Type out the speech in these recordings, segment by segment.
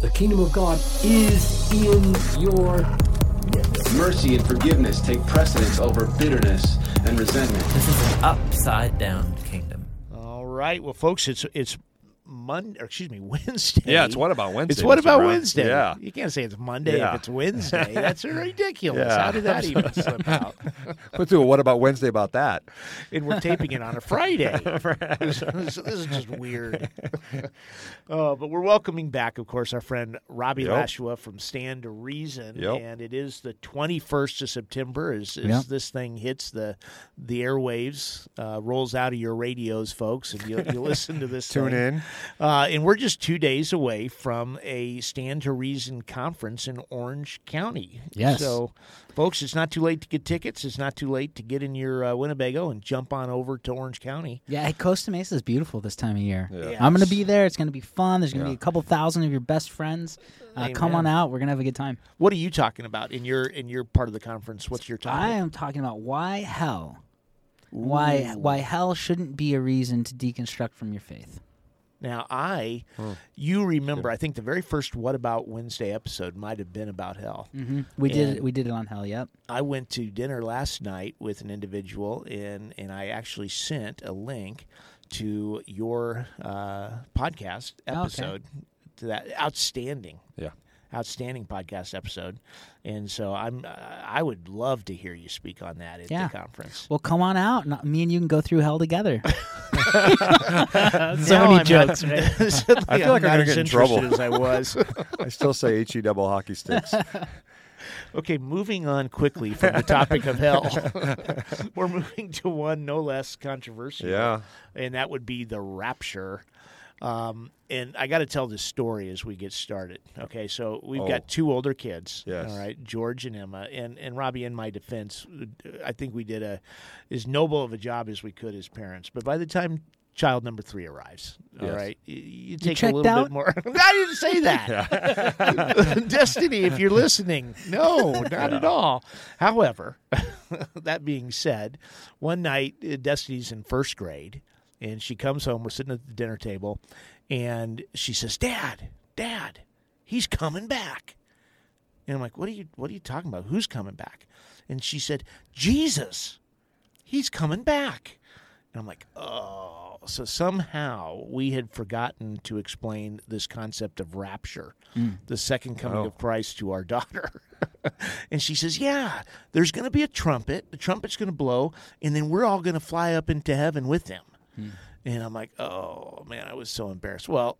The kingdom of God is in your midst. Mercy and forgiveness take precedence over bitterness and resentment. This is an upside down kingdom. All right. Well, folks, it's it's Monday, or excuse me, Wednesday. Yeah, it's what about Wednesday? It's what Mr. about Brown? Wednesday? Yeah. You can't say it's Monday Yeah. if it's Wednesday. That's ridiculous. Yeah. How did that even slip out? Let's do a what about Wednesday about that? And we're taping it on a Friday. this, this is just weird. uh, but we're welcoming back, of course, our friend Robbie Yep. Lashua from Stand to Reason, Yep. and it is the 21st of September as, as Yep. this thing hits the the airwaves, uh, rolls out of your radios, folks, and you, you listen to this. Tune thing. in. Uh, and we're just two days away from a Stand to Reason conference in Orange County. Yes. So, folks, it's not too late to get tickets. It's not too late to get in your uh, Winnebago and jump on over to Orange County. Yeah, Costa Mesa is beautiful this time of year. Yeah. I'm going to be there. It's going to be fun. There's going to Yeah. be a couple thousand of your best friends. Uh, come on out. We're going to have a good time. What are you talking about in your in your part of the conference? What's your topic? I am talking about why hell. Why why hell shouldn't be a reason to deconstruct from your faith. Now, I, you remember, I think the very first What About Wednesday episode might have been about hell. hmm We did it. We did it on hell. Yep. I went to dinner last night with an individual, and and I actually sent a link to your uh, podcast Oh, okay. episode. To that outstanding, Yeah. Outstanding podcast episode, and so I'm uh, I would love to hear you speak on that at Yeah. the conference. Well, come on out. and Me and you can go through hell together. Now so many I'm jokes. Not, right? I feel like I'm I'm not gonna get in trouble. as I was. I still say HE double hockey sticks. Okay, moving on quickly from the topic of hell, we're moving to one no less controversial. Yeah. and that would be the rapture. Um, and I got to tell this story as we get started. Okay, so we've Oh. got two older kids. Yes. All right, George and Emma. And and Robbie, in my defense, I think we did a as noble of a job as we could as parents. But by the time child number three arrives, all Yes. right, you, you take a little out? bit more. I didn't say that. Destiny, if you're listening, no, not at all. However, that being said, one night uh, Destiny's in first grade, and she comes home. We're sitting at the dinner table, and she says, "Dad, Dad, he's coming back." And I'm like, "What are you? What are you talking about? Who's coming back?" And she said, "Jesus, he's coming back." And I'm like, "Oh." So somehow we had forgotten to explain this concept of rapture, mm. the second coming Oh. of Christ to our daughter. and she says, Yeah, there's going to be a trumpet. The trumpet's going to blow, and then we're all going to fly up into heaven with him. And I'm like, Oh, man, I was so embarrassed. Well,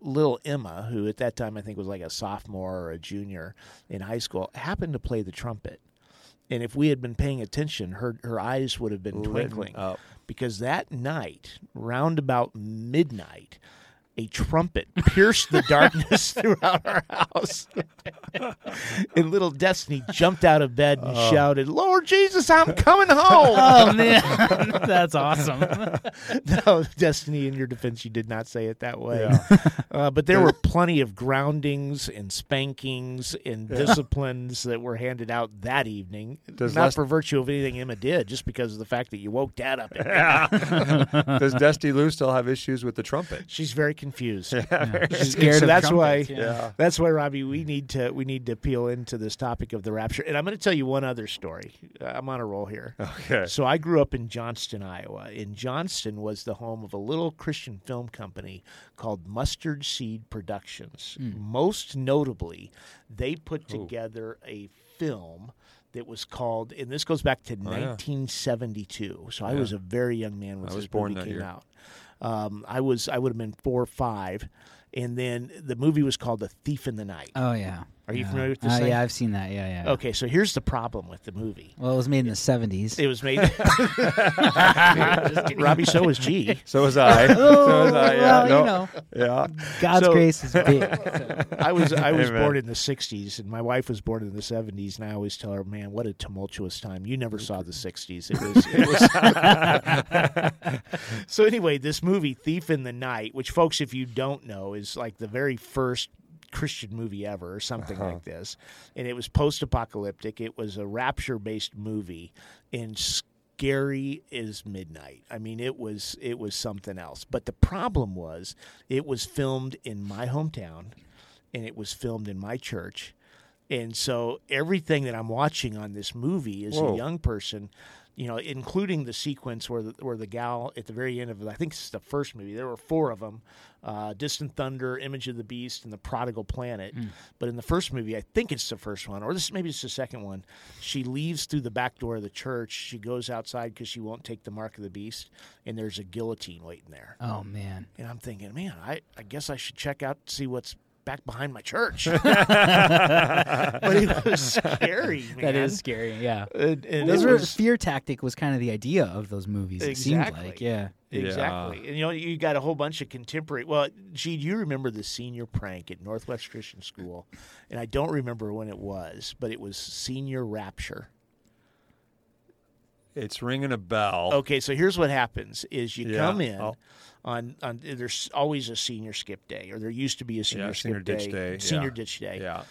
little Emma, who at that time I think was like a sophomore or a junior in high school, happened to play the trumpet. And if we had been paying attention, her her eyes would have been Lit twinkling up. because that night, round about midnight, a trumpet pierced the darkness throughout our house. and little Destiny jumped out of bed and shouted, Lord Jesus, I'm coming home. oh man, that's awesome. no, Destiny, in your defense, you did not say it that way. Uh, but there were plenty of groundings and spankings and disciplines that were handed out that evening. Does not Les- for virtue of anything Emma did, just because of the fact that you woke Dad up. midnight. Does Dusty Lou still have issues with the trumpet? She's very confused. She's scared so of that's why yeah. that's why Robbie we need to we need to peel into this topic of the rapture. And I'm going to tell you one other story. Uh, I'm on a roll here. Okay. So I grew up in Johnston, Iowa. In Johnston was the home of a little Christian film company called Mustard Seed Productions. Most notably, they put together a film that was called, and this goes back to 1972. So I was a very young man when I was this born movie that came year. out. Um, I was I would have been four or five, and then the movie was called The Thief in the Night. Oh yeah. Are you familiar with this Uh, yeah, I've seen that. Yeah, yeah. Okay, so here's the problem with the movie. Well, it was made in the seventies. It was made. Robbie, so was G. So was I. so was I. Yeah. well, no. you know, Yeah. God's So- grace is big. so. I was I was Amen. born in the '60s, and my wife was born in the '70s. And I always tell her, "Man, what a tumultuous time! You never saw the '60s. It was." It was so anyway, this movie, Thief in the Night, which folks, if you don't know, is like the very first Christian movie ever, or something uh-huh. like this, and it was post-apocalyptic. It was a rapture-based movie, and scary as midnight. I mean, it was it was something else. But the problem was, it was filmed in my hometown, and it was filmed in my church, and so everything that I'm watching on this movie as Whoa. a young person. You know, including the sequence where the, where the gal at the very end of I think it's the first movie. There were four of them: uh, Distant Thunder, Image of the Beast, and The Prodigal Planet. But in the first movie, I think it's the first one, or this maybe it's the second one. She leaves through the back door of the church. She goes outside because she won't take the mark of the beast, and there's a guillotine waiting there. Oh man, And I'm thinking, man, I, I guess I should check out see what's back behind my church. but it was scary, man. that is scary. Yeah, And, and those it were was- fear tactic was kind of the idea of those movies. It seemed Exactly. like, yeah. Exactly. And you know, you got a whole bunch of contemporary. Well, gee, do you remember the senior prank at Northwest Christian School? And I don't remember when it was, but it was senior rapture. It's ringing a bell. Okay, so here's what happens: is you Yeah. come in Oh. On on. There's always a senior skip day, or there used to be a senior Yeah, skip senior ditch day, senior yeah. ditch day. Yeah.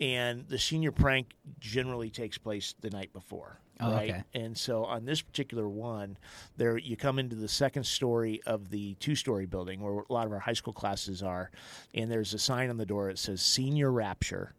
and the senior prank generally takes place the night before. Oh, right? okay. And so on this particular one, there you come into the second story of the two-story building where a lot of our high school classes are, and there's a sign on the door that says "Senior Rapture,"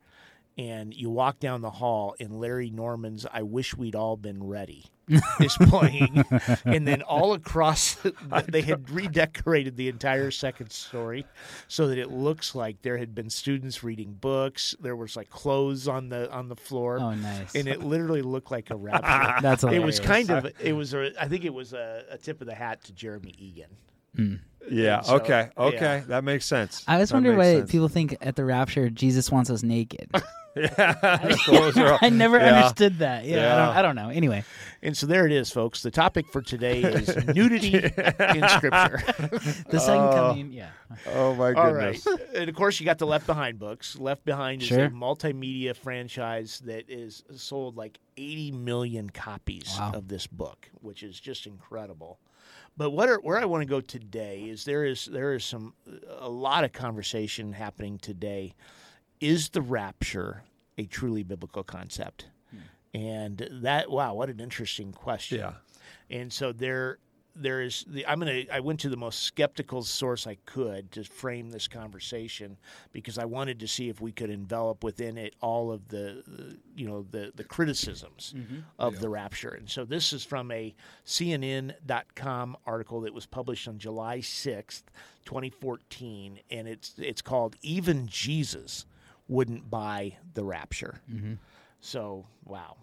and you walk down the hall, and Larry Norman's "I Wish We'd All Been Ready" is playing, and then all across, they had redecorated the entire second story so that it looks like there had been students reading books. There was like clothes on the on the floor, Oh, nice. and it literally looked like a rapture. That's it was kind of it was a I think it was a, a tip of the hat to Jeremy Egan. Hmm. Yeah. So, okay. Okay. yeah. That makes sense. I always That wonder why sense. people think at the rapture Jesus wants us naked. Clothes are- I never Yeah. understood that. Yeah, I, don't, I don't know. Anyway, And so there it is, folks. The topic for today is nudity in Scripture. the second oh. coming. Yeah. Oh my All right. goodness. And of course, you got the Left Behind books. Left Behind is Sure. a multimedia franchise that is sold like 80 million copies Wow. of this book, which is just incredible. But what are, where I want to go today is there is there is some a lot of conversation happening today. Is the rapture a truly biblical concept? Hmm. And that wow, what an interesting question. Yeah. And so there there is the I'm gonna I went to the most skeptical source I could to frame this conversation because I wanted to see if we could envelop within it all of the you know the the criticisms mm-hmm. of the rapture. And so this is from a CNN.com article that was published on July 6th, 2014, and it's it's called Even Jesus Wouldn't Buy the Rapture. Mm-hmm. So wow.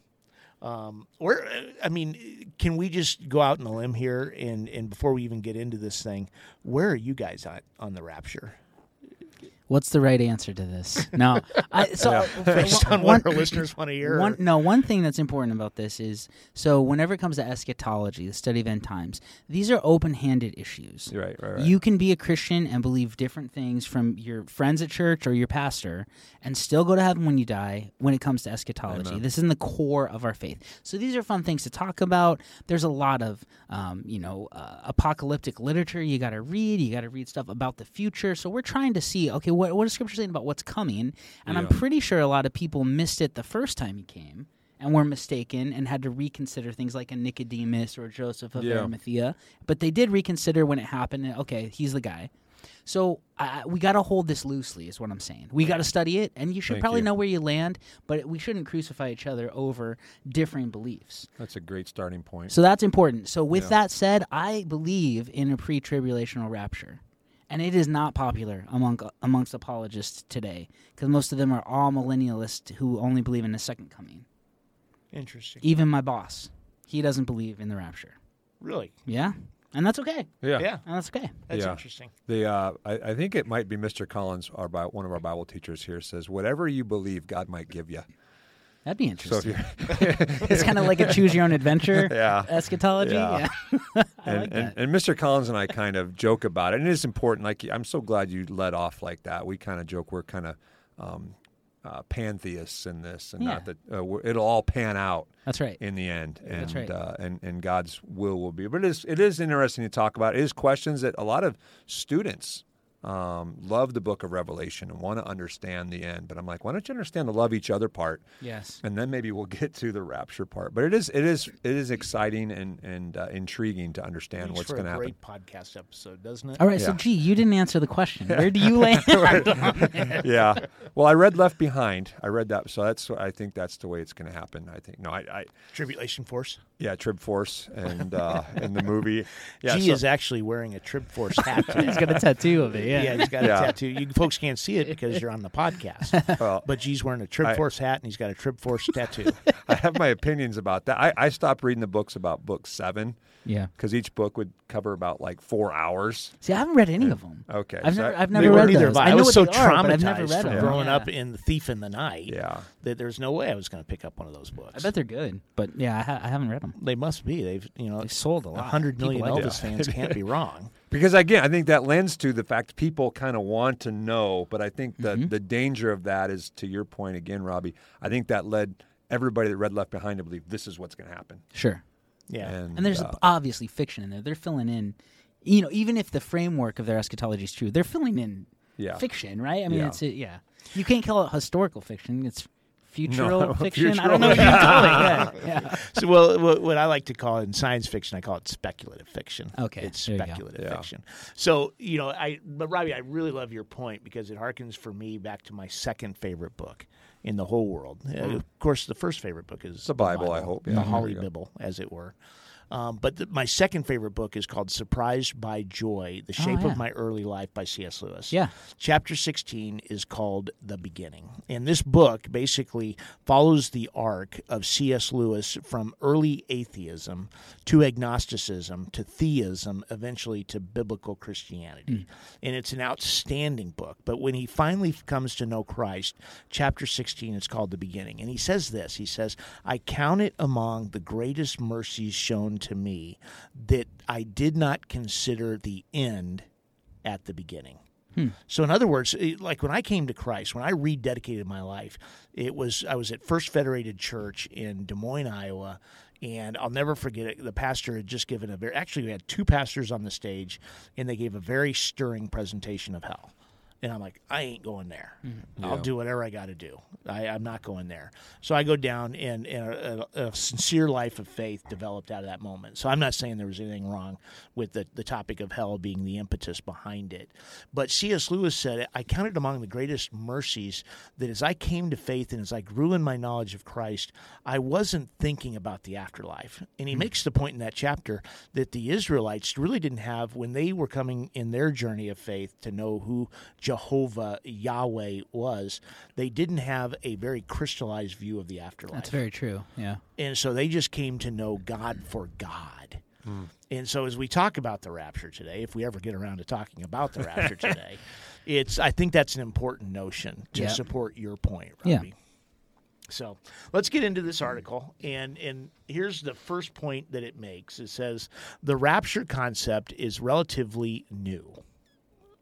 Um, where I mean, can we just go out on a limb here and and before we even get into this thing, where are you guys on on the rapture? What's the right answer to this? No, I, so Based on one- what our listeners want to hear. One, no, one thing that's important about this is so whenever it comes to eschatology, the study of end times, these are open-handed issues. Right. Right. Right. You can be a Christian and believe different things from your friends at church or your pastor and still go to heaven when you die when it comes to eschatology. This is in the core of our faith. So these are fun things to talk about. There's a lot of, um, you know, uh, apocalyptic literature you got to read. You got to read stuff about the future. So we're trying to see, okay, what, what is Scripture saying about what's coming? And I'm pretty sure a lot of people missed it the first time he came and were mistaken and had to reconsider things like a Nicodemus or Joseph of Yeah. Arimathea. But they did reconsider when it happened. And, okay, he's the guy. So uh, we got to hold this loosely, is what I'm saying. We got to study it, and you should Thank probably you. know where you land. But we shouldn't crucify each other over differing beliefs. That's a great starting point. So that's important. So with Yeah. that said, I believe in a pre-tribulational rapture, and it is not popular among amongst apologists today because most of them are amillennialists who only believe in the second coming. Interesting. Even my boss, he doesn't believe in the rapture. Really? Yeah. and that's okay. Yeah. Yeah, And that's okay. that's Yeah. interesting. The uh, I, I think it might be Mr. Collins, our one of our Bible teachers here, says, "Whatever you believe, God might give you." That'd be interesting. you're it's kind of like a choose your own adventure Yeah. eschatology. Yeah. Yeah. I and, like and, that. and Mr. Collins and I kind of joke about it, and it is important. Like I'm so glad you led off like that. We kind of joke we're kind of um, uh, pantheists in this, and not that uh, we're, it'll all pan out That's right. in the end, and That's right. uh, and and God's will will be. But it is it is interesting to talk about. It is questions that a lot of students. Um, love the book of Revelation and want to understand the end, but I'm like, why don't you understand the love each other part? Yes. and then maybe we'll get to the rapture part. But it is it is it is exciting and and uh, intriguing to understand Makes what's going to a happen. great podcast episode, doesn't it? All right. So, Yeah. gee, you didn't answer the question. Where do you land? yeah. Well, I read Left Behind. I read that, so that's I think that's the way it's going to happen. I think no, I, I Tribulation Force. yeah, Trib Force and uh, in the movie. Yeah, G so- is actually wearing a Trib Force hat. He's got a tattoo of it. yeah. Yeah. he's got a Yeah. tattoo. You folks can't see it because you're on the podcast. well, But G's wearing a Trib I- Force hat and he's got a Trib Force tattoo. I have my opinions about that. I, I stopped reading the books about book seven Yeah. because each book would cover about like four hours. See, I haven't read any of them. Okay, I've so never, I- I've never read either those. have I. I I know was what so they are, but I've never traumatized read from them. growing Yeah. up in The Thief in the Night Yeah. that there's no way I was going to pick up one of those books. I bet they're good, but yeah, I, ha- I haven't read them. they must be. They've you know They sold a lot. hundred People million like Elvis it. fans can't be wrong. Because again, I think that lends to the fact people kind of want to know, but I think the Mm-hmm. the danger of that is to your point again, Robbie. I think that led everybody that read Left Behind to believe this is what's going to happen. Sure. Yeah. And, And there's uh, obviously fiction in there. They're filling in, you know, even if the framework of their eschatology is true, they're filling in Yeah. fiction, right? I mean, Yeah. it's yeah. You can't call it historical fiction. It's futural No, fiction. I don't know what you call it. Yeah, yeah. So, well, what, what I like to call it in science fiction, I call it speculative fiction. Okay, it's there you go. speculative Yeah. fiction. So, you know, I but Robbie, I really love your point because it harkens for me back to my second favorite book in the whole world. Uh, of course, the first favorite book is the Bible, I hope. Yeah, the there Holly we go. Bible, as it were. Um, but the, my second favorite book is called Surprised by Joy The Shape Oh, yeah. of My Early Life by C.S. Lewis. Yeah. Chapter 16 is called The Beginning. And this book basically follows the arc of C.S. Lewis from early atheism to agnosticism to theism, eventually to biblical Christianity. And it's an outstanding book. But when he finally comes to know Christ, chapter 16 is called The Beginning. And he says this He says, I count it among the greatest mercies shown to me that I did not consider the end at the beginning. Hmm. So, in other words, like when I came to Christ, when I rededicated my life, it was I was at First Federated Church in Des Moines, Iowa, and I'll never forget it. The pastor had just given a very actually we had two pastors on the stage, and they gave a very stirring presentation of hell. And I'm like, I ain't going there. Mm-hmm. I'll do whatever I got to do. I, I'm not going there. So I go down, and, and a, a, a sincere life of faith developed out of that moment. So I'm not saying there was anything wrong with the, the topic of hell being the impetus behind it. But C.S. Lewis said, I counted among the greatest mercies that as I came to faith and as I grew in my knowledge of Christ, I wasn't thinking about the afterlife. And he hmm. makes the point in that chapter that the Israelites really didn't have, when they were coming in their journey of faith to know who Jehovah Yahweh was, they didn't have a very crystallized view of the afterlife. That's very true. Yeah. And so they just came to know God for God. Hmm. And so as we talk about the rapture today, if we ever get around to talking about the rapture today, it's I think that's an important notion to Yeah. support your point, Yeah. So let's get into this hmm. article, and and here's the first point that it makes. It says the rapture concept is relatively new.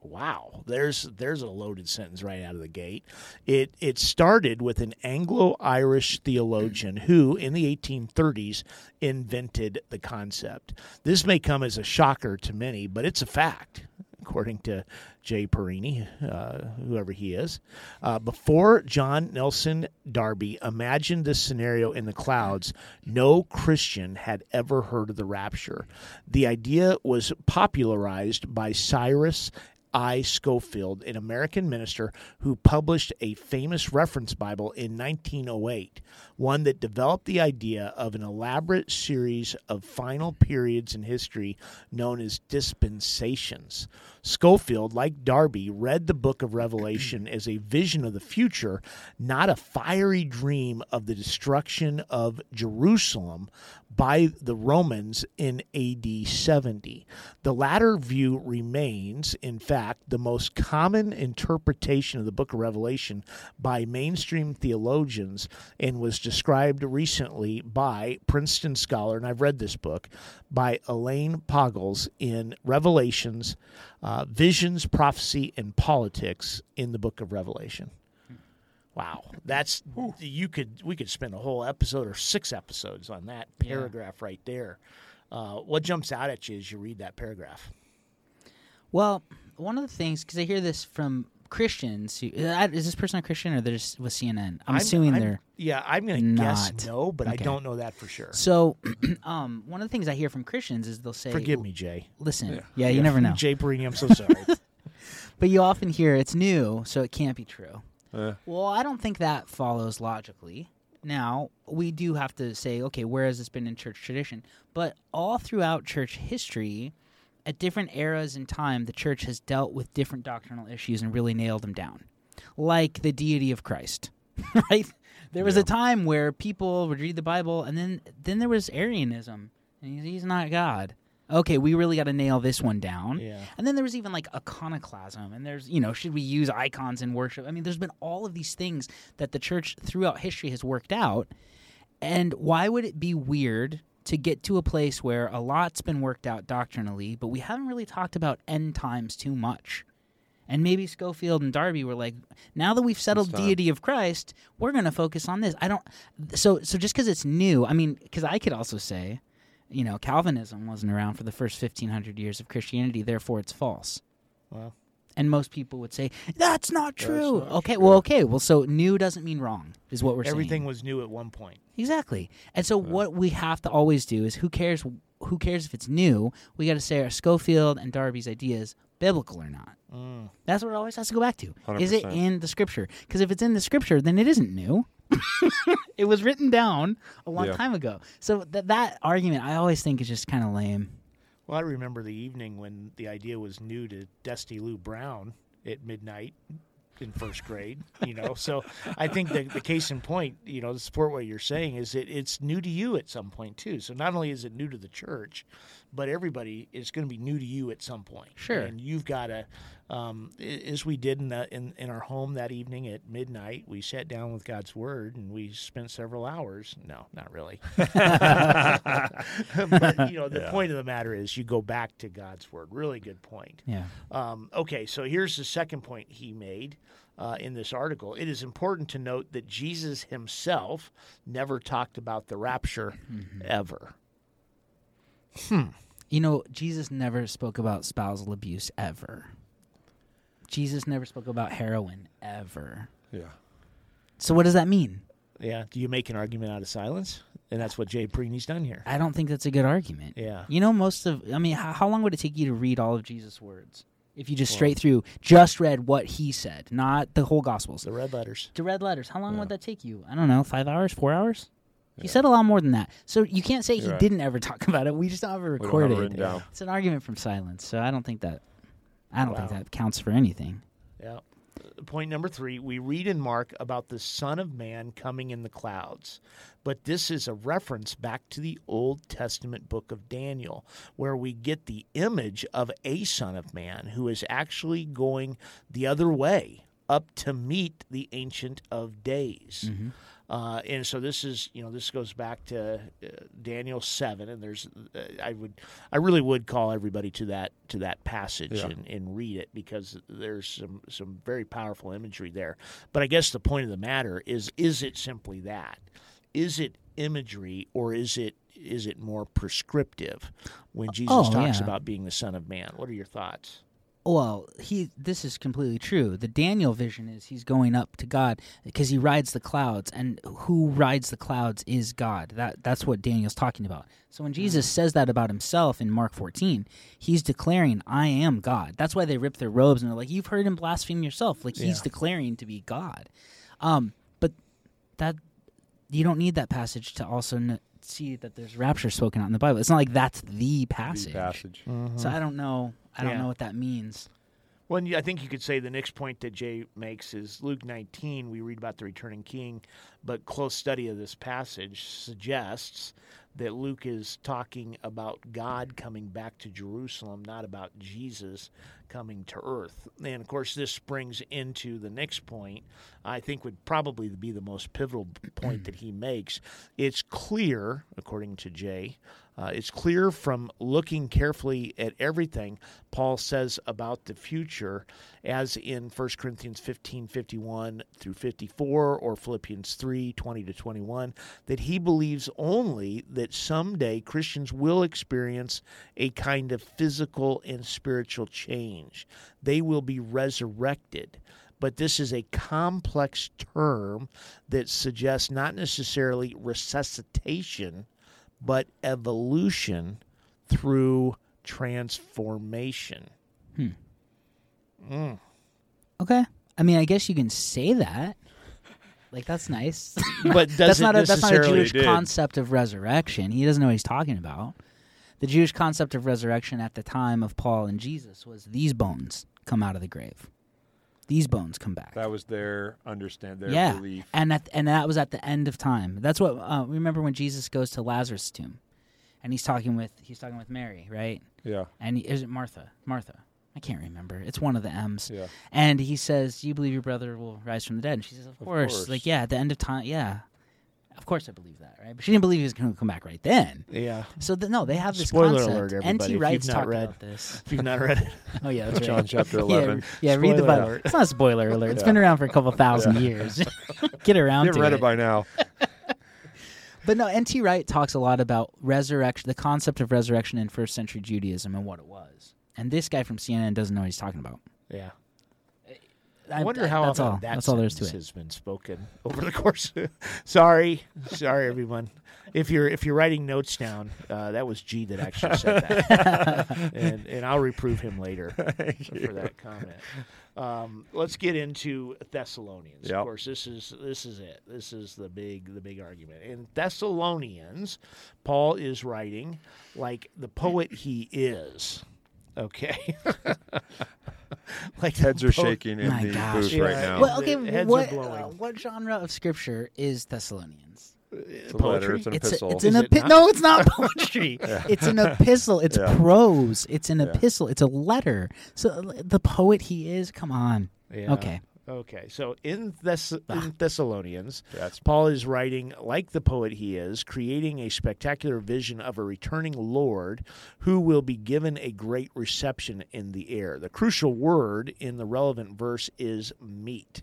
Wow, there's there's a loaded sentence right out of the gate. It it started with an Anglo-Irish theologian who, in the 1830s, invented the concept. This may come as a shocker to many, but it's a fact, according to Jay Parini, uh, whoever he is. Uh, before John Nelson Darby imagined this scenario in the clouds, no Christian had ever heard of the rapture. The idea was popularized by Cyrus I. Scofield, an American minister who published a famous reference Bible in 1908, one that developed the idea of an elaborate series of final periods in history known as dispensations. Scofield, like Darby, read the book of Revelation as a vision of the future, not a fiery dream of the destruction of Jerusalem by the Romans in AD 70. The latter view remains, in fact, the most common interpretation of the book of Revelation by mainstream theologians and was described recently by Princeton scholar, and I've read this book, by Elaine Pagels in Revelations, uh, Visions, Prophecy, and Politics in the book of Revelation. Wow, that's you could we could spend a whole episode or six episodes on that paragraph right there. Uh, what jumps out at you as you read that paragraph? Well, one of the things because I hear this from Christians. Who, uh, is this person a Christian or they're just with CNN? I'm, assuming they're. Yeah, I'm going to guess no, but I don't know that for sure. So, um, one of the things I hear from Christians is they'll say, Forgive me, Jay. Listen, yeah, you never know. Jay Parini, I'm so sorry. But you often hear it's new, so it can't be true. Eh. Well, I don't think that follows logically. Now, we do have to say, okay, where has this been in church tradition? But all throughout church history, at different eras in time, the church has dealt with different doctrinal issues and really nailed them down. Like the deity of Christ, right? There was a time where people would read the Bible and then then there was Arianism. And he's, he's not God. Okay, we really got to nail this one down. Yeah. And then there was even like iconoclasm, and there's, you know, should we use icons in worship? I mean, there's been all of these things that the church throughout history has worked out. And why would it be weird to get to a place where a lot's been worked out doctrinally, but we haven't really talked about end times too much? And maybe Scofield and Darby were like, now that we've settled deity of Christ, we're going to focus on this. I don't. So, so just because it's new, I mean, because I could also say, you know, Calvinism wasn't around for the first 1500 years of Christianity, therefore it's false. Well, And most people would say, that's not true. okay, well, okay. Well, so new doesn't mean wrong, is what we're everything saying. Everything was new at one point. Exactly. And so what we have to always do is who cares who cares if it's new? We got to say are Scofield and Darby's ideas biblical or not. Mm. That's what it always has to go back to. Is it in the scripture? Because if it's in the scripture, then it isn't new. it was written down a long Yeah. time ago. So th- that argument, I always think is just kind of lame. Well, I remember the evening when the idea was new to Dusty Lou Brown at midnight in first grade. You know, so I think the, the case in point, you know, to support what you're saying is that it's new to you at some point too. So not only is it new to the church, but everybody is going to be new to you at some point. Sure. and you've got to, um, as we did in, the, in in our home that evening at midnight, we sat down with God's Word and we spent several hours. No, not really. but you know, the point of the matter is, you go back to God's Word. Really good point. Yeah. Um, okay, so here's the second point he made uh, in this article. It is important to note that Jesus himself never talked about the rapture ever. Hmm. You know, Jesus never spoke about spousal abuse ever. Jesus never spoke about heroin ever. Yeah. So what does that mean? Yeah. Do you make an argument out of silence? And that's what Jay Preeney's done here. I don't think that's a good argument. Yeah. You know, most of, I mean, how, how long would it take you to read all of Jesus' words? If you just straight through, just read what he said, not the whole Gospels. The red letters. the red letters, how long would that take you? I don't know, five hours, four hours? He said a lot more than that. So you can't say he You're right. didn't ever talk about it. We just don't have it We don't have it recorded. written down. It's an argument from silence. So I don't think that, I don't think Wow. that counts for anything. Yeah. Uh, point number three we read in Mark about the Son of Man coming in the clouds. But this is a reference back to the Old Testament book of Daniel, where we get the image of a Son of Man who is actually going the other way up to meet the Ancient of Days. Mm-hmm. Uh, and so this is, you know, this goes back to uh, Daniel seven, and there's, uh, I would, I really would call everybody to that to that passage Yeah. and, and read it because there's some some very powerful imagery there. But I guess the point of the matter is, is it simply that? Is it imagery, or is it is it more prescriptive when Jesus Oh, talks yeah. about being the Son of Man? What are your thoughts? Well, he this is completely true. The Daniel vision is he's going up to God because he rides the clouds, and who rides the clouds is God. That that's what Daniel's talking about. So when Jesus says that about himself in Mark 14, he's declaring, "I am God." That's why they rip their robes and they're like, "You've heard him blaspheme yourself." Like he's Yeah. declaring to be God. Um, but that you don't need that passage to also see that there's rapture spoken out in the Bible. It's not like that's the The passage. passage. Mm-hmm. So I don't know. I don't Yeah. know what that means. Well, I think you could say the next point that Jay makes is Luke 19. We read about the returning king, but close study of this passage suggests that Luke is talking about God coming back to Jerusalem, not about Jesus coming to earth. And of course, this springs into the next point, I think would probably be the most pivotal point that he makes. It's clear, according to Jay, uh, it's clear from looking carefully at everything Paul says about the future, as in 1 Corinthians 15 51 through 54 or Philippians 3 20 to 21, that he believes only that someday Christians will experience a kind of physical and spiritual change. They will be resurrected but this is a complex term that suggests not necessarily resuscitation, but evolution through transformation. Hmm. Okay. I mean, I guess you can say that. Like that's nice. But that's not a, that's not a Jewish did. concept of resurrection. He doesn't know what he's talking about. The Jewish concept of resurrection at the time of Paul and Jesus was these bones come out of the grave. These bones come back. That was their understand their yeah, belief. and at, and that was at the end of time. That's what uh, remember when Jesus goes to Lazarus' tomb, and he's talking with he's talking with Mary, right? Yeah. And he, is it Martha? Martha. I can't remember. It's one of the M's. Yeah. And he says, you believe your brother will rise from the dead?" And she says, "Of, course. course. Like, yeah, at the end of time, yeah, of course I believe that, right? But she didn't believe he was going to come back right then. Yeah. So th- no, they have this Spoiler concept. alert, everybody, N.T. if Wright's you've not talked read. about this. If you've not read it, Oh yeah, that's John right. chapter Yeah, 11. Yeah, read the Spoiler Bible. alert. It's not a spoiler alert. It's been around for a couple thousand years. Get around You've to read it. it by now. But no, N.T. Wright talks a lot about resurrection, the concept of resurrection in first century Judaism and what it was. And this guy from CNN doesn't know what he's talking about. yeah. I wonder I- how that's often all. that That's all there is to it. has been spoken over the course. sorry, sorry, everyone. If you're if you're writing notes down, uh, that was G that actually said that, and and I'll reprove him later for that comment. Um, let's get into Thessalonians. Yep. Of course, this is this is it. This is the big the big argument. In Thessalonians, Paul is writing like the poet he is. Okay. like Heads are poet- shaking in My the gosh. booth right now. Well, okay, heads are what blowing. uh, what genre of scripture is Thessalonians? it's a letter. poetry? It's an It's a, epistle. it's an epi- not? no, it's not poetry. It's an epistle. It's Yeah. prose. It's an epistle. It's a letter. So uh, the poet he is. Come on. Yeah. Okay. Okay. So in, Thess- in Thessalonians, That's- Paul is writing like the poet he is, creating a spectacular vision of a returning Lord who will be given a great reception in the air. The crucial word in the relevant verse is meet.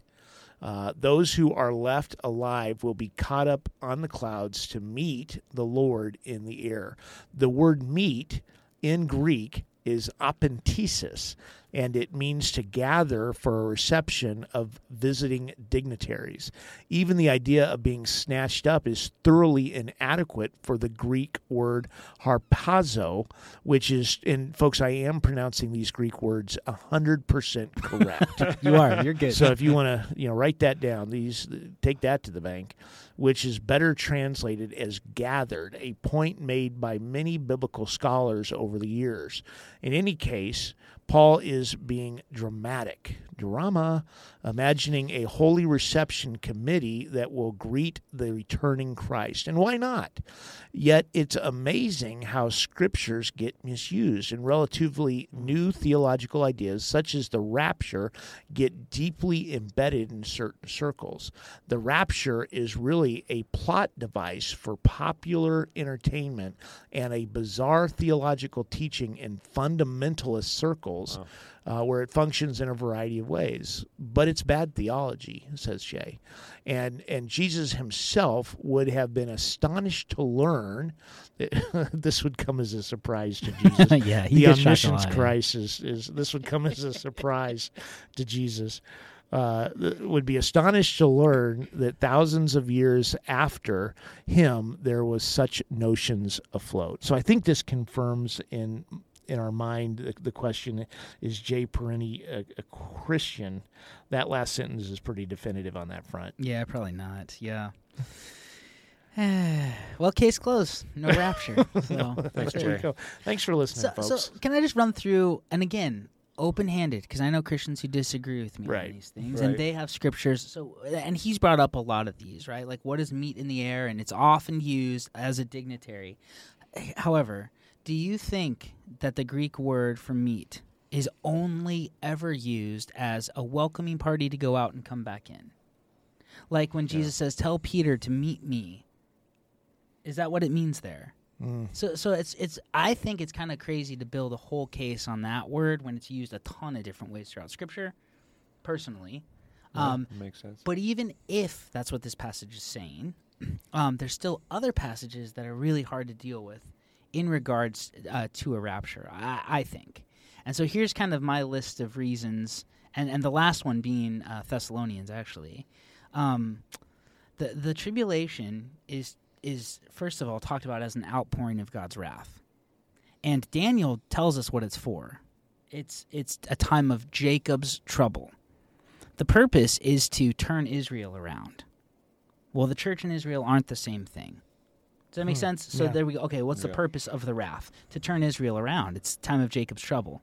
Uh, those who are left alive will be caught up on the clouds to meet the Lord in the air. The word meet in Greek is apentesis, and it means to gather for a reception of visiting dignitaries. Even the idea of being snatched up is thoroughly inadequate for the Greek word harpazo, which is, and folks, I am pronouncing these Greek words 100% correct. You are. You're good. So if you want to, you know, write that down, these take that to the bank, which is better translated as gathered, a point made by many biblical scholars over the years. In any case, Paul is being dramatic, drama, imagining a holy reception committee that will greet the returning Christ. And why not? Yet it's amazing how scriptures get misused and relatively new theological ideas, such as the rapture, get deeply embedded in certain circles. The rapture is really a plot device for popular entertainment and a bizarre theological teaching in fundamentalist circles. Uh, where it functions in a variety of ways, but it's bad theology, says Shea, and and Jesus himself would have been astonished to learn that this would come as a surprise to Jesus. Yeah, he the omniscience. Christ is, is this would come as a surprise to Jesus. Uh, th- would be astonished to learn that thousands of years after him, there was such notions afloat. So I think this confirms in in our mind the, the question: Is Jay Parini a, a Christian? That last sentence is pretty definitive on that front. Yeah, probably not. Yeah. well, case closed. No rapture. So Thanks, Jay. Thanks for listening, so, folks. so can I just run through and again open-handed because I know Christians who disagree with me Right. on these things Right. and they have scriptures. So and he's brought up a lot of these, right? Like what is meet in the air and it's often used as a dignitary. However, do you think that the Greek word for meet is only ever used as a welcoming party to go out and come back in? Like when Jesus says, "Tell Peter to meet me." Is that what it means there? So, so it's it's. I think it's kind of crazy to build a whole case on that word when it's used a ton of different ways throughout Scripture. Personally, um, Makes sense. but even if that's what this passage is saying, um, there's still other passages that are really hard to deal with in regards uh, to a rapture. I, I think, and so here's kind of my list of reasons, and and the last one being uh, Thessalonians actually. Um, the the tribulation is is first of all talked about as an outpouring of God's wrath, and Daniel tells us what it's for. It's it's a time of Jacob's trouble. The purpose is to turn Israel around. Well, the church and Israel aren't the same thing. Does that make sense? So Yeah. there we go. Okay, what's the purpose of the wrath? To turn Israel around. It's time of Jacob's trouble.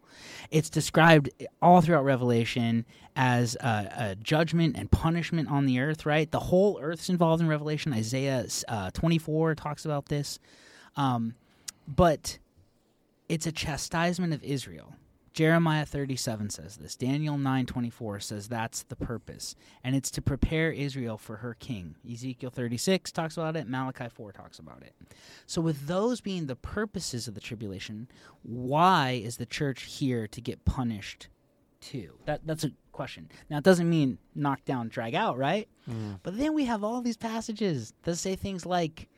It's described all throughout Revelation as a, a judgment and punishment on the earth. Right, the whole earth's involved in Revelation. Isaiah uh, twenty four talks about this, um, but it's a chastisement of Israel. Jeremiah 37 says this. Daniel 9:24 says that's the purpose, and it's to prepare Israel for her king. Ezekiel 36 talks about it, Malachi 4 talks about it. So with those being the purposes of the tribulation, why is the church here to get punished too? That that's a question. Now it doesn't mean knock down, drag out, right? Mm. But then we have all these passages that say things like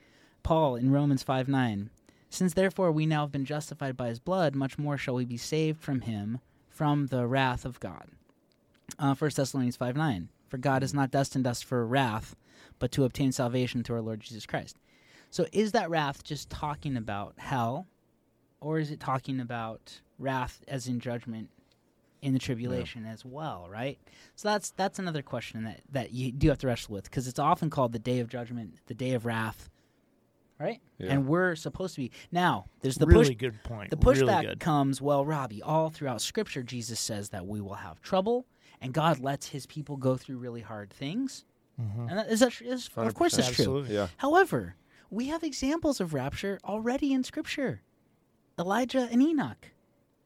Paul in Romans 5 9. Since therefore we now have been justified by his blood, much more shall we be saved from him from the wrath of God. Uh, 1 Thessalonians 5 9. For God has not destined us for wrath, but to obtain salvation through our Lord Jesus Christ. So is that wrath just talking about hell, or is it talking about wrath as in judgment in the tribulation as well, right? So that's that's another question that, that you do have to wrestle with because it's often called the day of judgment, the day of wrath, right? Yeah. And we're supposed to be now. There's the really push. good point. The pushback good. comes, well, Robbie, all throughout Scripture, Jesus says that we will have trouble, and God lets His people go through really hard things. Mm-hmm. And that, is that of course 100%. that's true. Yeah. However, we have examples of rapture already in Scripture. Elijah and Enoch.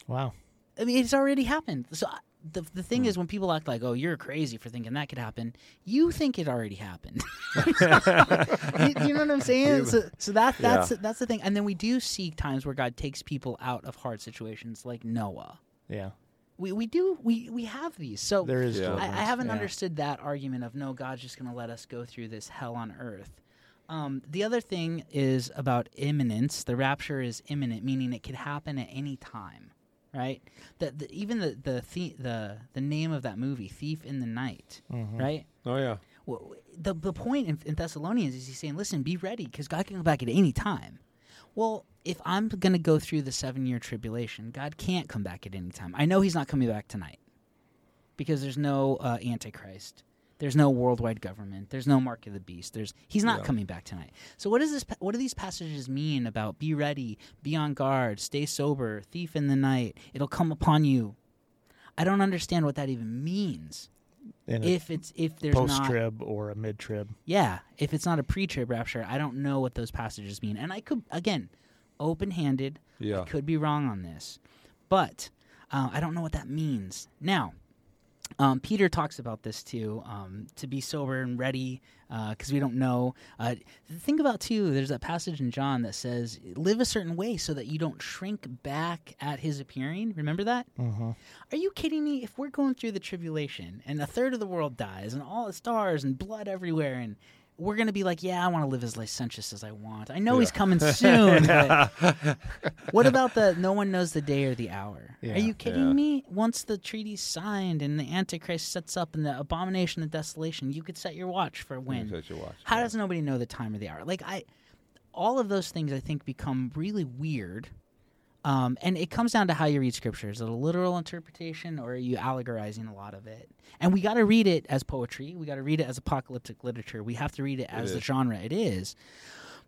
Wow. I mean, it's already happened. So I- the the thing is, when people act like, "Oh, you're crazy for thinking that could happen," you think it already happened. you, you know what I'm saying? So, so that that's that's the thing. And then we do see times where God takes people out of hard situations, like Noah. Yeah. We we do we we have these. So There is. Yeah. I, I haven't Yeah. understood that argument of no, God's just going to let us go through this hell on earth. Um, the other thing is about imminence. The rapture is imminent, meaning it could happen at any time, right? The, the, even the the, the the the name of that movie, Thief in the Night, Mm-hmm. right? Oh yeah. Well, the the point in, in Thessalonians is he's saying, listen, be ready because God can come back at any time. Well, if I'm going to go through the seven year tribulation, God can't come back at any time. I know He's not coming back tonight because there's no uh, Antichrist. There's no worldwide government. There's no mark of the beast. There's he's not Yeah. coming back tonight. So what does this? What do these passages mean about be ready, be on guard, stay sober, thief in the night? It'll come upon you. I don't understand what that even means. In If it's if there's post trib or a mid trib. yeah, if it's not a pre-trib rapture, I don't know what those passages mean. And I could again, open-handed, Yeah. I could be wrong on this, but uh, I don't know what that means. Now, um, Peter talks about this too, um, to be sober and ready, because we don't know. Uh, think about too. There's that passage in John that says, "Live a certain way so that you don't shrink back at His appearing." Remember that? Mm-hmm. Are you kidding me? If we're going through the tribulation and a third of the world dies and all the stars and blood everywhere and we're going to be like, yeah, I want to live as licentious as I want. I know he's coming soon. but what about the no one knows the day or the hour? Yeah. Are you kidding Yeah. me? Once the treaty's signed and the Antichrist sets up and the abomination of desolation, you could set your watch for when. Set your watch. How Yeah. does nobody know the time or the hour? Like I, all of those things I think become really weird Um, and it comes down to how you read scripture. Is it a literal interpretation or are you allegorizing a lot of it? And we got to read it as poetry. We got to read it as apocalyptic literature. We have to read it as the genre it is.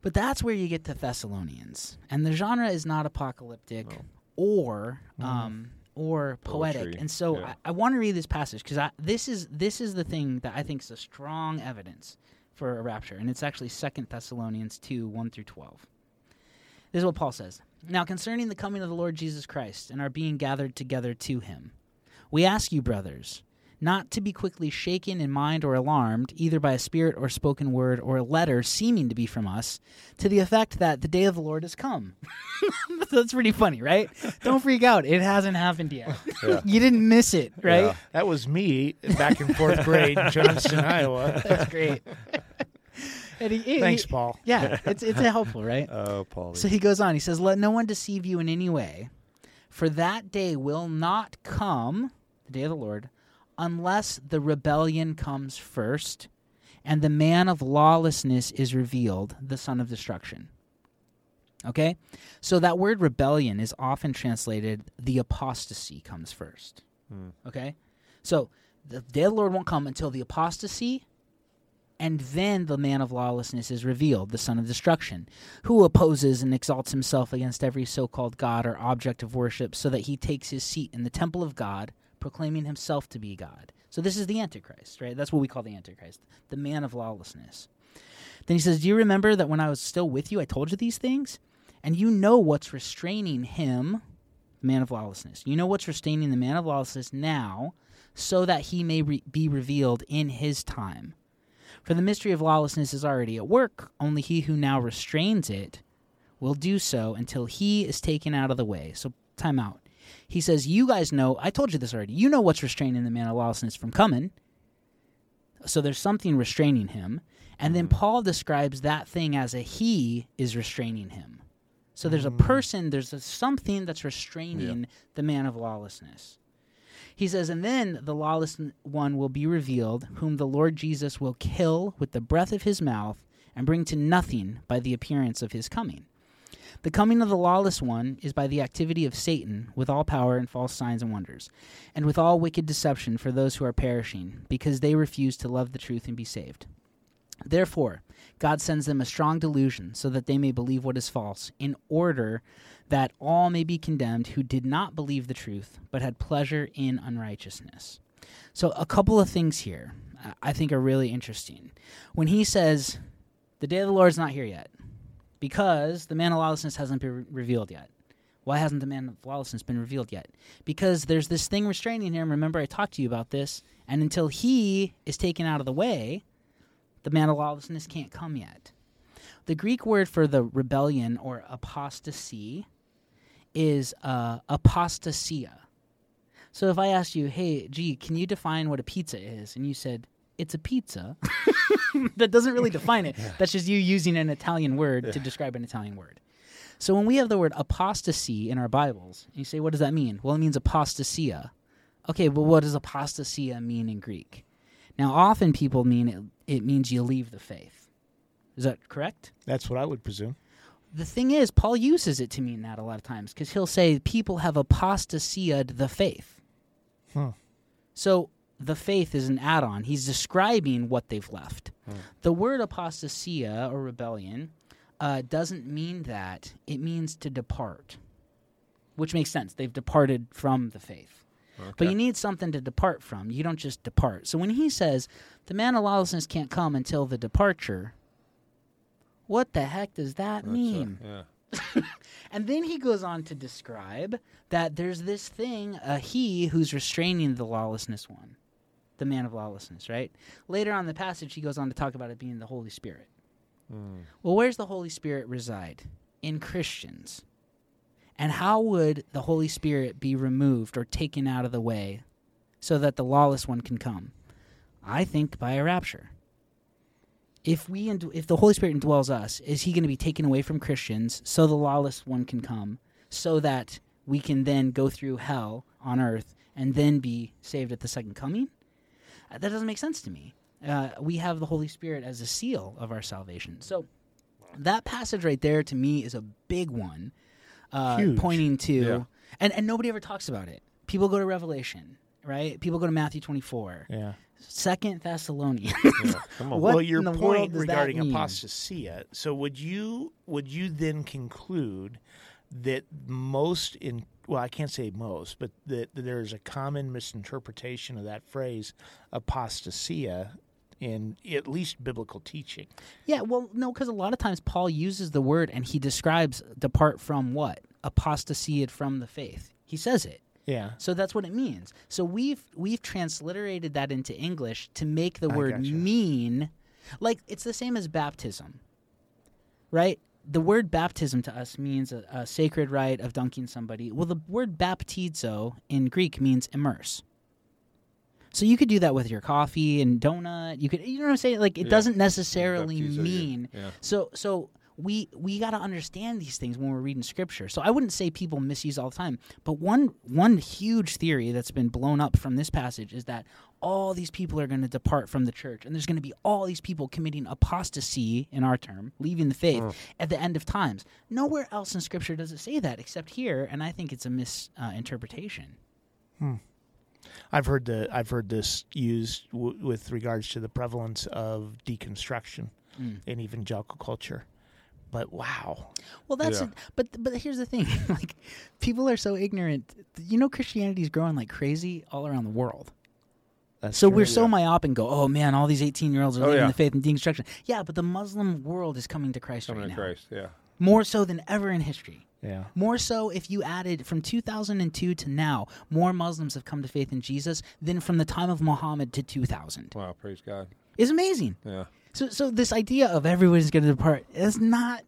But that's where you get to Thessalonians. And the genre is not apocalyptic or um, or poetic. Poetry, And so yeah. I, I want to read this passage because this is this is the thing that I think is a strong evidence for a rapture. And it's actually Second Thessalonians 2, 1 through 12. This is what Paul says. Now, concerning the coming of the Lord Jesus Christ and our being gathered together to him, we ask you, brothers, not to be quickly shaken in mind or alarmed, either by a spirit or spoken word or a letter seeming to be from us, to the effect that the day of the Lord has come. That's pretty funny, right? Don't freak out. It hasn't happened yet. you didn't miss it, right? Yeah. That was me back in fourth grade in Johnston, Iowa. That's great. And he- he- Thanks, Paul. Yeah, it's it's helpful, right? Oh, Paul. So he goes on. He says, "Let no one deceive you in any way, for that day will not come, the day of the Lord, unless the rebellion comes first, and the man of lawlessness is revealed, the son of destruction." Okay, so that word rebellion is often translated the apostasy comes first. Hmm. Okay, so the day of the Lord won't come until the apostasy and then the man of lawlessness is revealed, the son of destruction, who opposes and exalts himself against every so called God or object of worship, so that he takes his seat in the temple of God, proclaiming himself to be God. So this is the Antichrist, right? That's what we call the Antichrist, the man of lawlessness. Then he says, Do you remember that when I was still with you, I told you these things? And you know what's restraining him, the man of lawlessness. You know what's restraining the man of lawlessness now, so that he may re- be revealed in his time. For the mystery of lawlessness is already at work, only he who now restrains it will do so until he is taken out of the way. So, time out. He says, You guys know, I told you this already. You know what's restraining the man of lawlessness from coming. So, there's something restraining him. And then mm. Paul describes that thing as a he is restraining him. So, there's a mm. person, there's a something that's restraining the man of lawlessness. He says, And then the lawless one will be revealed, whom the Lord Jesus will kill with the breath of his mouth and bring to nothing by the appearance of his coming. The coming of the lawless one is by the activity of Satan, with all power and false signs and wonders, and with all wicked deception for those who are perishing, because they refuse to love the truth and be saved. Therefore, God sends them a strong delusion, so that they may believe what is false, in order that all may be condemned who did not believe the truth, but had pleasure in unrighteousness. So, a couple of things here I think are really interesting. When he says, The day of the Lord is not here yet, because the man of lawlessness hasn't been re- revealed yet. Why hasn't the man of lawlessness been revealed yet? Because there's this thing restraining him. Remember, I talked to you about this. And until he is taken out of the way, the man of lawlessness can't come yet. The Greek word for the rebellion or apostasy is uh, apostasia. So if I asked you, hey, gee, can you define what a pizza is? And you said, it's a pizza. that doesn't really define it. That's just you using an Italian word to describe an Italian word. So when we have the word apostasy in our Bibles, you say, what does that mean? Well, it means apostasia. Okay, but what does apostasia mean in Greek? Now, often people mean it, it means you leave the faith. Is that correct? That's what I would presume. The thing is, Paul uses it to mean that a lot of times because he'll say people have apostasiaed the faith. Huh. So the faith is an add on. He's describing what they've left. The word apostasia or rebellion uh, doesn't mean that, it means to depart, which makes sense. They've departed from the faith. But you need something to depart from. You don't just depart. So when he says the man of lawlessness can't come until the departure, what the heck does that mean? Yeah. And then he goes on to describe that there's this thing, a he who's restraining the lawlessness one, the man of lawlessness, right? Later on in the passage, he goes on to talk about it being the Holy Spirit. Hmm. Well, where's the Holy Spirit reside? In Christians. And how would the Holy Spirit be removed or taken out of the way so that the lawless one can come? I think by a rapture. If we ind- if the Holy Spirit indwells us, is he going to be taken away from Christians so the lawless one can come so that we can then go through hell on earth and then be saved at the second coming? Uh, That doesn't make sense to me. Uh, we have the Holy Spirit as a seal of our salvation. So that passage right there to me is a big one uh, pointing to, Yeah. and and nobody ever talks about it. People go to Revelation, right? People go to Matthew twenty four. Yeah. Second Thessalonians. On. What well, your in the world point regarding apostasia. So would you would you then conclude that most in well, I can't say most, but that, that there is a common misinterpretation of that phrase apostasia in at least biblical teaching. Yeah, well, no, because a lot of times Paul uses the word and he describes depart from what apostasied from the faith. He says it. Yeah. So that's what it means. So we've we've transliterated that into English to make the I word gotcha. mean like it's the same as baptism. Right? The word baptism to us means a, a sacred rite of dunking somebody. Well, the word baptizo in Greek means immerse. So you could do that with your coffee and donut. You could, you know what I'm saying? Like it Yeah. doesn't necessarily Baptizo, yeah. mean. Yeah. So so we we got to understand these things when we're reading scripture. So I wouldn't say people misuse all the time, but one one huge theory that's been blown up from this passage is that all these people are going to depart from the church and there's going to be all these people committing apostasy in our term, leaving the faith at the end of times. Nowhere else in scripture does it say that except here, and I think it's a misinterpretation. Hmm. I've heard the I've heard this used w- with regards to the prevalence of deconstruction in evangelical culture. But wow, Well, that's Yeah. but but here's the thing: like people are so ignorant. You know, Christianity is growing like crazy all around the world. that's So true. we're so myopic and go, oh man, all these 18 year olds are Oh, leaving yeah. the faith and deconstruction. Yeah, but the Muslim world is coming to Christ Coming right to now. Christ. Yeah. More so than ever in history. yeah. More so if you added from 2002 to now, more Muslims have come to faith in Jesus than from the time of Muhammad to 2000. Wow. Praise God. It's amazing. Yeah. So, so this idea of everybody's going to depart is not.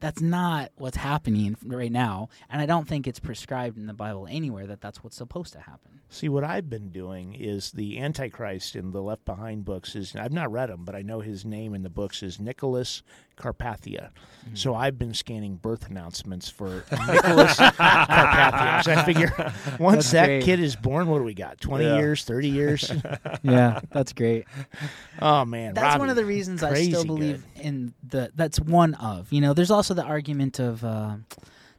That's not what's happening right now, and I don't think it's prescribed in the Bible anywhere that that's what's supposed to happen. See, what I've been doing is the Antichrist in the Left Behind books is I've not read them, but I know his name in the books is Nicholas Carpathia. Mm-hmm. So I've been scanning birth announcements for Nicholas Carpathia. So I figure once That's that great. kid is born, what do we got? Twenty Yeah. years, thirty years? Yeah, that's great. oh man, That's one of the reasons I crazy still good. believe in the. That's one of. You know, there's also the argument of uh,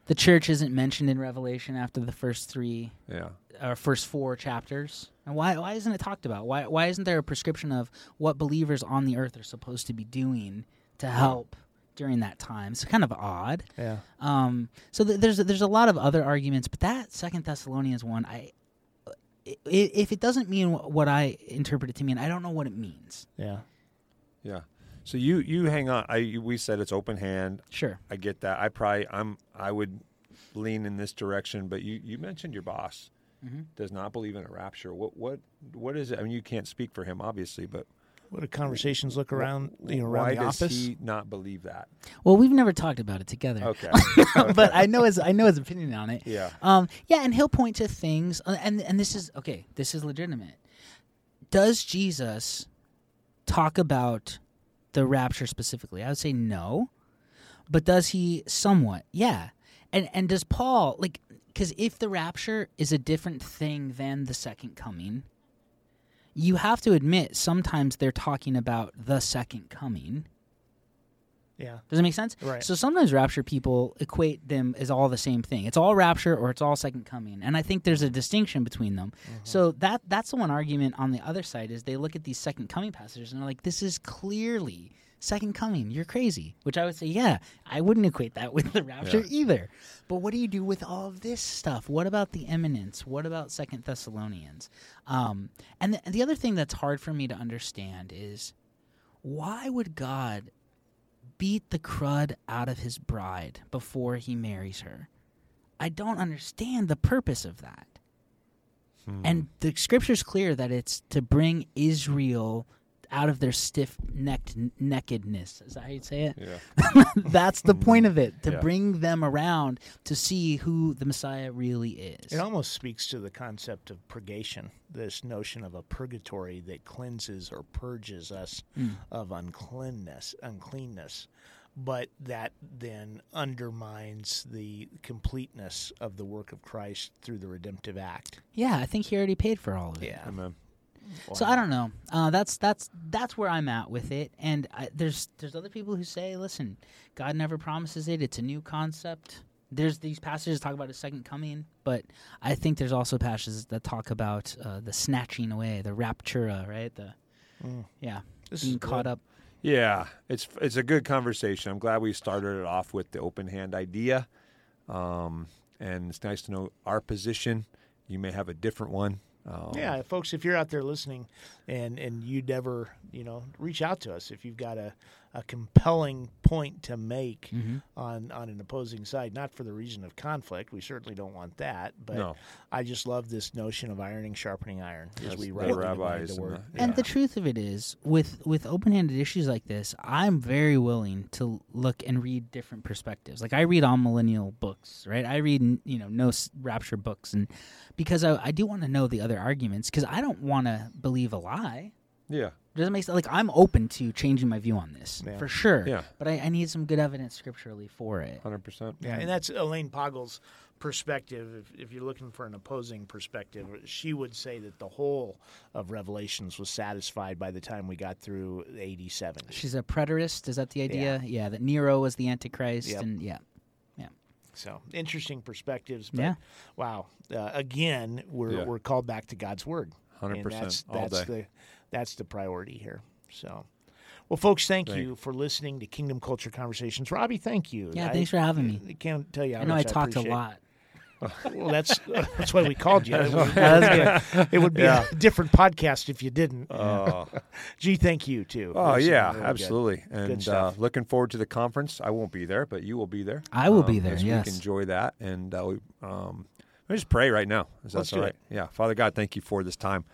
the church isn't mentioned in Revelation after the first three Yeah. or first four chapters. And why why isn't it talked about? Why why isn't there a prescription of what believers on the earth are supposed to be doing to help during that time? So kind of odd. Yeah. Um, so th- there's there's a lot of other arguments, but that Second Thessalonians one, I i- if it doesn't mean wh- what I interpret it to mean, I don't know what it means. Yeah. Yeah. So you you hang on. I we said it's open hand. Sure. I get that. I probably I'm I would lean in this direction. But you you mentioned your boss Mm-hmm. does not believe in a rapture. What what what is it? I mean, you can't speak for him, obviously, but What do conversations look around you know why around the does office? he not believe that? Well, we've never talked about it together. Okay. but I know his I know his opinion on it. Yeah. Um. Yeah, and he'll point to things, uh, and and this is okay. This is legitimate. Does Jesus talk about the rapture specifically? I would say no, but does he somewhat? Yeah. And and does Paul like because if the rapture is a different thing than the second coming, you have to admit sometimes they're talking about the second coming. Yeah. Does it make sense? Right. So sometimes rapture people equate them as all the same thing. It's all rapture or it's all second coming. And I think there's a mm-hmm. distinction between them. Mm-hmm. So that that's the one argument on the other side is they look at these second coming passages and they're like, this is clearly second coming. You're crazy. Which I would say, yeah, I wouldn't equate that with the rapture Yeah. either. But what do you do with all of this stuff? What about the imminence? What about Second Thessalonians? Um, and the, the other thing that's hard for me to understand is why would God beat the crud out of his bride before he marries her. I don't understand the purpose of that. And the scripture's clear that it's to bring Israel out of their stiff necked nakedness. Is that how you say it? Yeah. That's the point of it, to Yeah. bring them around to see who the Messiah really is. It almost speaks to the concept of purgation, this notion of a purgatory that cleanses or purges us mm. of uncleanness, uncleanness, but that then undermines the completeness of the work of Christ through the redemptive act. yeah, I think he already paid for all of it. Yeah. Amen. So I don't know. Uh, that's that's that's where I'm at with it. And I, there's there's other people who say, listen, God never promises it. It's a new concept. there's these passages talk about a second coming, but I think there's also passages that talk about uh, the snatching away, the raptura, right? The yeah, This being is caught good. up. Yeah, it's it's a good conversation. I'm glad we started it off with the open hand idea, um, and it's nice to know our position. You may have a different one. Um, Yeah, folks, if you're out there listening and and you never, you know, reach out to us if you've got a, a compelling point to make Mm-hmm. on on an opposing side, not for the reason of conflict. We certainly don't want that, but No. I just love this notion of ironing sharpening iron as That's we the rabbis the and word. the- And Yeah. the truth of it is, with with open handed issues like this, I'm very willing to look and read different perspectives. Like I read amillennial books, right? I read you know no rapture books, and because I, I do want to know the other arguments, because I don't want to believe a lie. yeah, Doesn't make sense. Like I'm open to changing my view on this Yeah. for sure. Yeah. But I, I need some good evidence scripturally for it. hundred percent. Yeah, and that's Elaine Pagels' perspective. If, if you're looking for an opposing perspective, she would say that the whole of Revelations was satisfied by the time we got through 87. She's a preterist. Is that the idea? Yeah. that Nero was the Antichrist, Yep. and yeah. Yeah. So interesting perspectives. But Yeah. wow, uh, again, we're Yeah. we're called back to God's word. 100% And That's, all that's day. the that's the priority here. So. Well, folks, thank, Thank you for listening to Kingdom Culture Conversations. Robbie, thank you. Yeah, I- thanks for having me. I can't tell you how I know I talked a lot. Well, that's that's why we called you. It would, That's good. it would be a different podcast if you didn't. Oh, Gee, thank you too. oh That's, uh, yeah, really good. absolutely. And uh, looking forward to the conference. I won't be there, but you will be there. I will be um, there, This yes. week. Enjoy that, and uh, we um, let me just pray right now. Is Let's that do all right? Yeah, Father God, thank you for this time.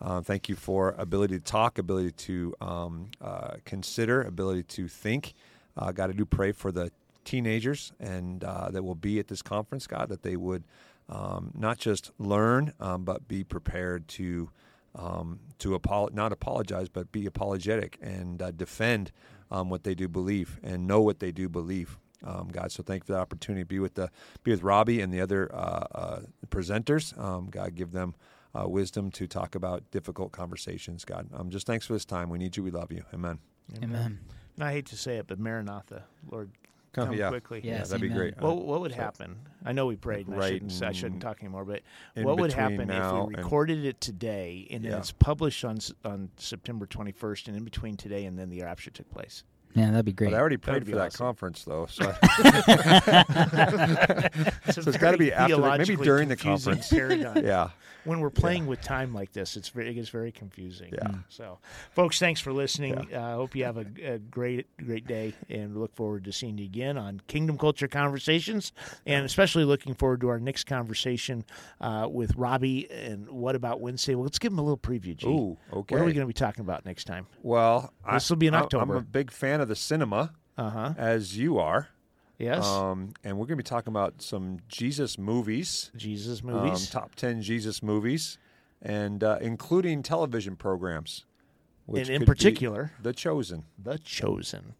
Uh, thank you for ability to talk, ability to um, uh, consider, ability to think. Uh, God, I do pray for the teenagers and uh, that will be at this conference, God, that they would um, not just learn, um, but be prepared to um, to apol- not apologize, but be apologetic and uh, defend um, what they do believe and know what they do believe. Um, God, so thank you for the opportunity to be with the be with Robbie and the other uh, uh, presenters. Um, God, give them uh, wisdom to talk about difficult conversations. God, um, just thanks for this time. We need you. We love you. Amen. Amen. And I hate to say it, but Maranatha, Lord, Come- come yeah. quickly. Yeah, Yeah, that'd be great. What, what would happen? I know we prayed, and I, Right shouldn't, I shouldn't talk anymore. But what would happen if now we and- recorded it today and then Yeah. it's published on on September 21st, and in between today and then the rapture took place? Yeah, that'd be great. But I already prayed for be that awesome. conference, though. So, It's, So it's gotta be after the- maybe during the conference. paradigm. yeah. when we're playing with time like this, it's very, it gets very confusing. Yeah. So, folks, thanks for listening. I uh, hope you have a, a great, great day, and look forward to seeing you again on Kingdom Culture Conversations, and especially looking forward to our next conversation uh, with Robbie. And what about Wednesday? Well, let's give him a little preview. G. Ooh, okay. What are we going to be talking about next time? Well, This will be in I'm- October. I'm a big fan of the cinema, Uh huh. as you are. Yes. Um, and we're going to be talking about some Jesus movies, Jesus um, movies. top 10 Jesus movies, and uh, including television programs. Which And in particular- The Chosen. the Chosen.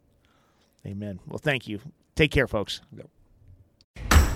Amen. Well, thank you. Take care, folks. Yep.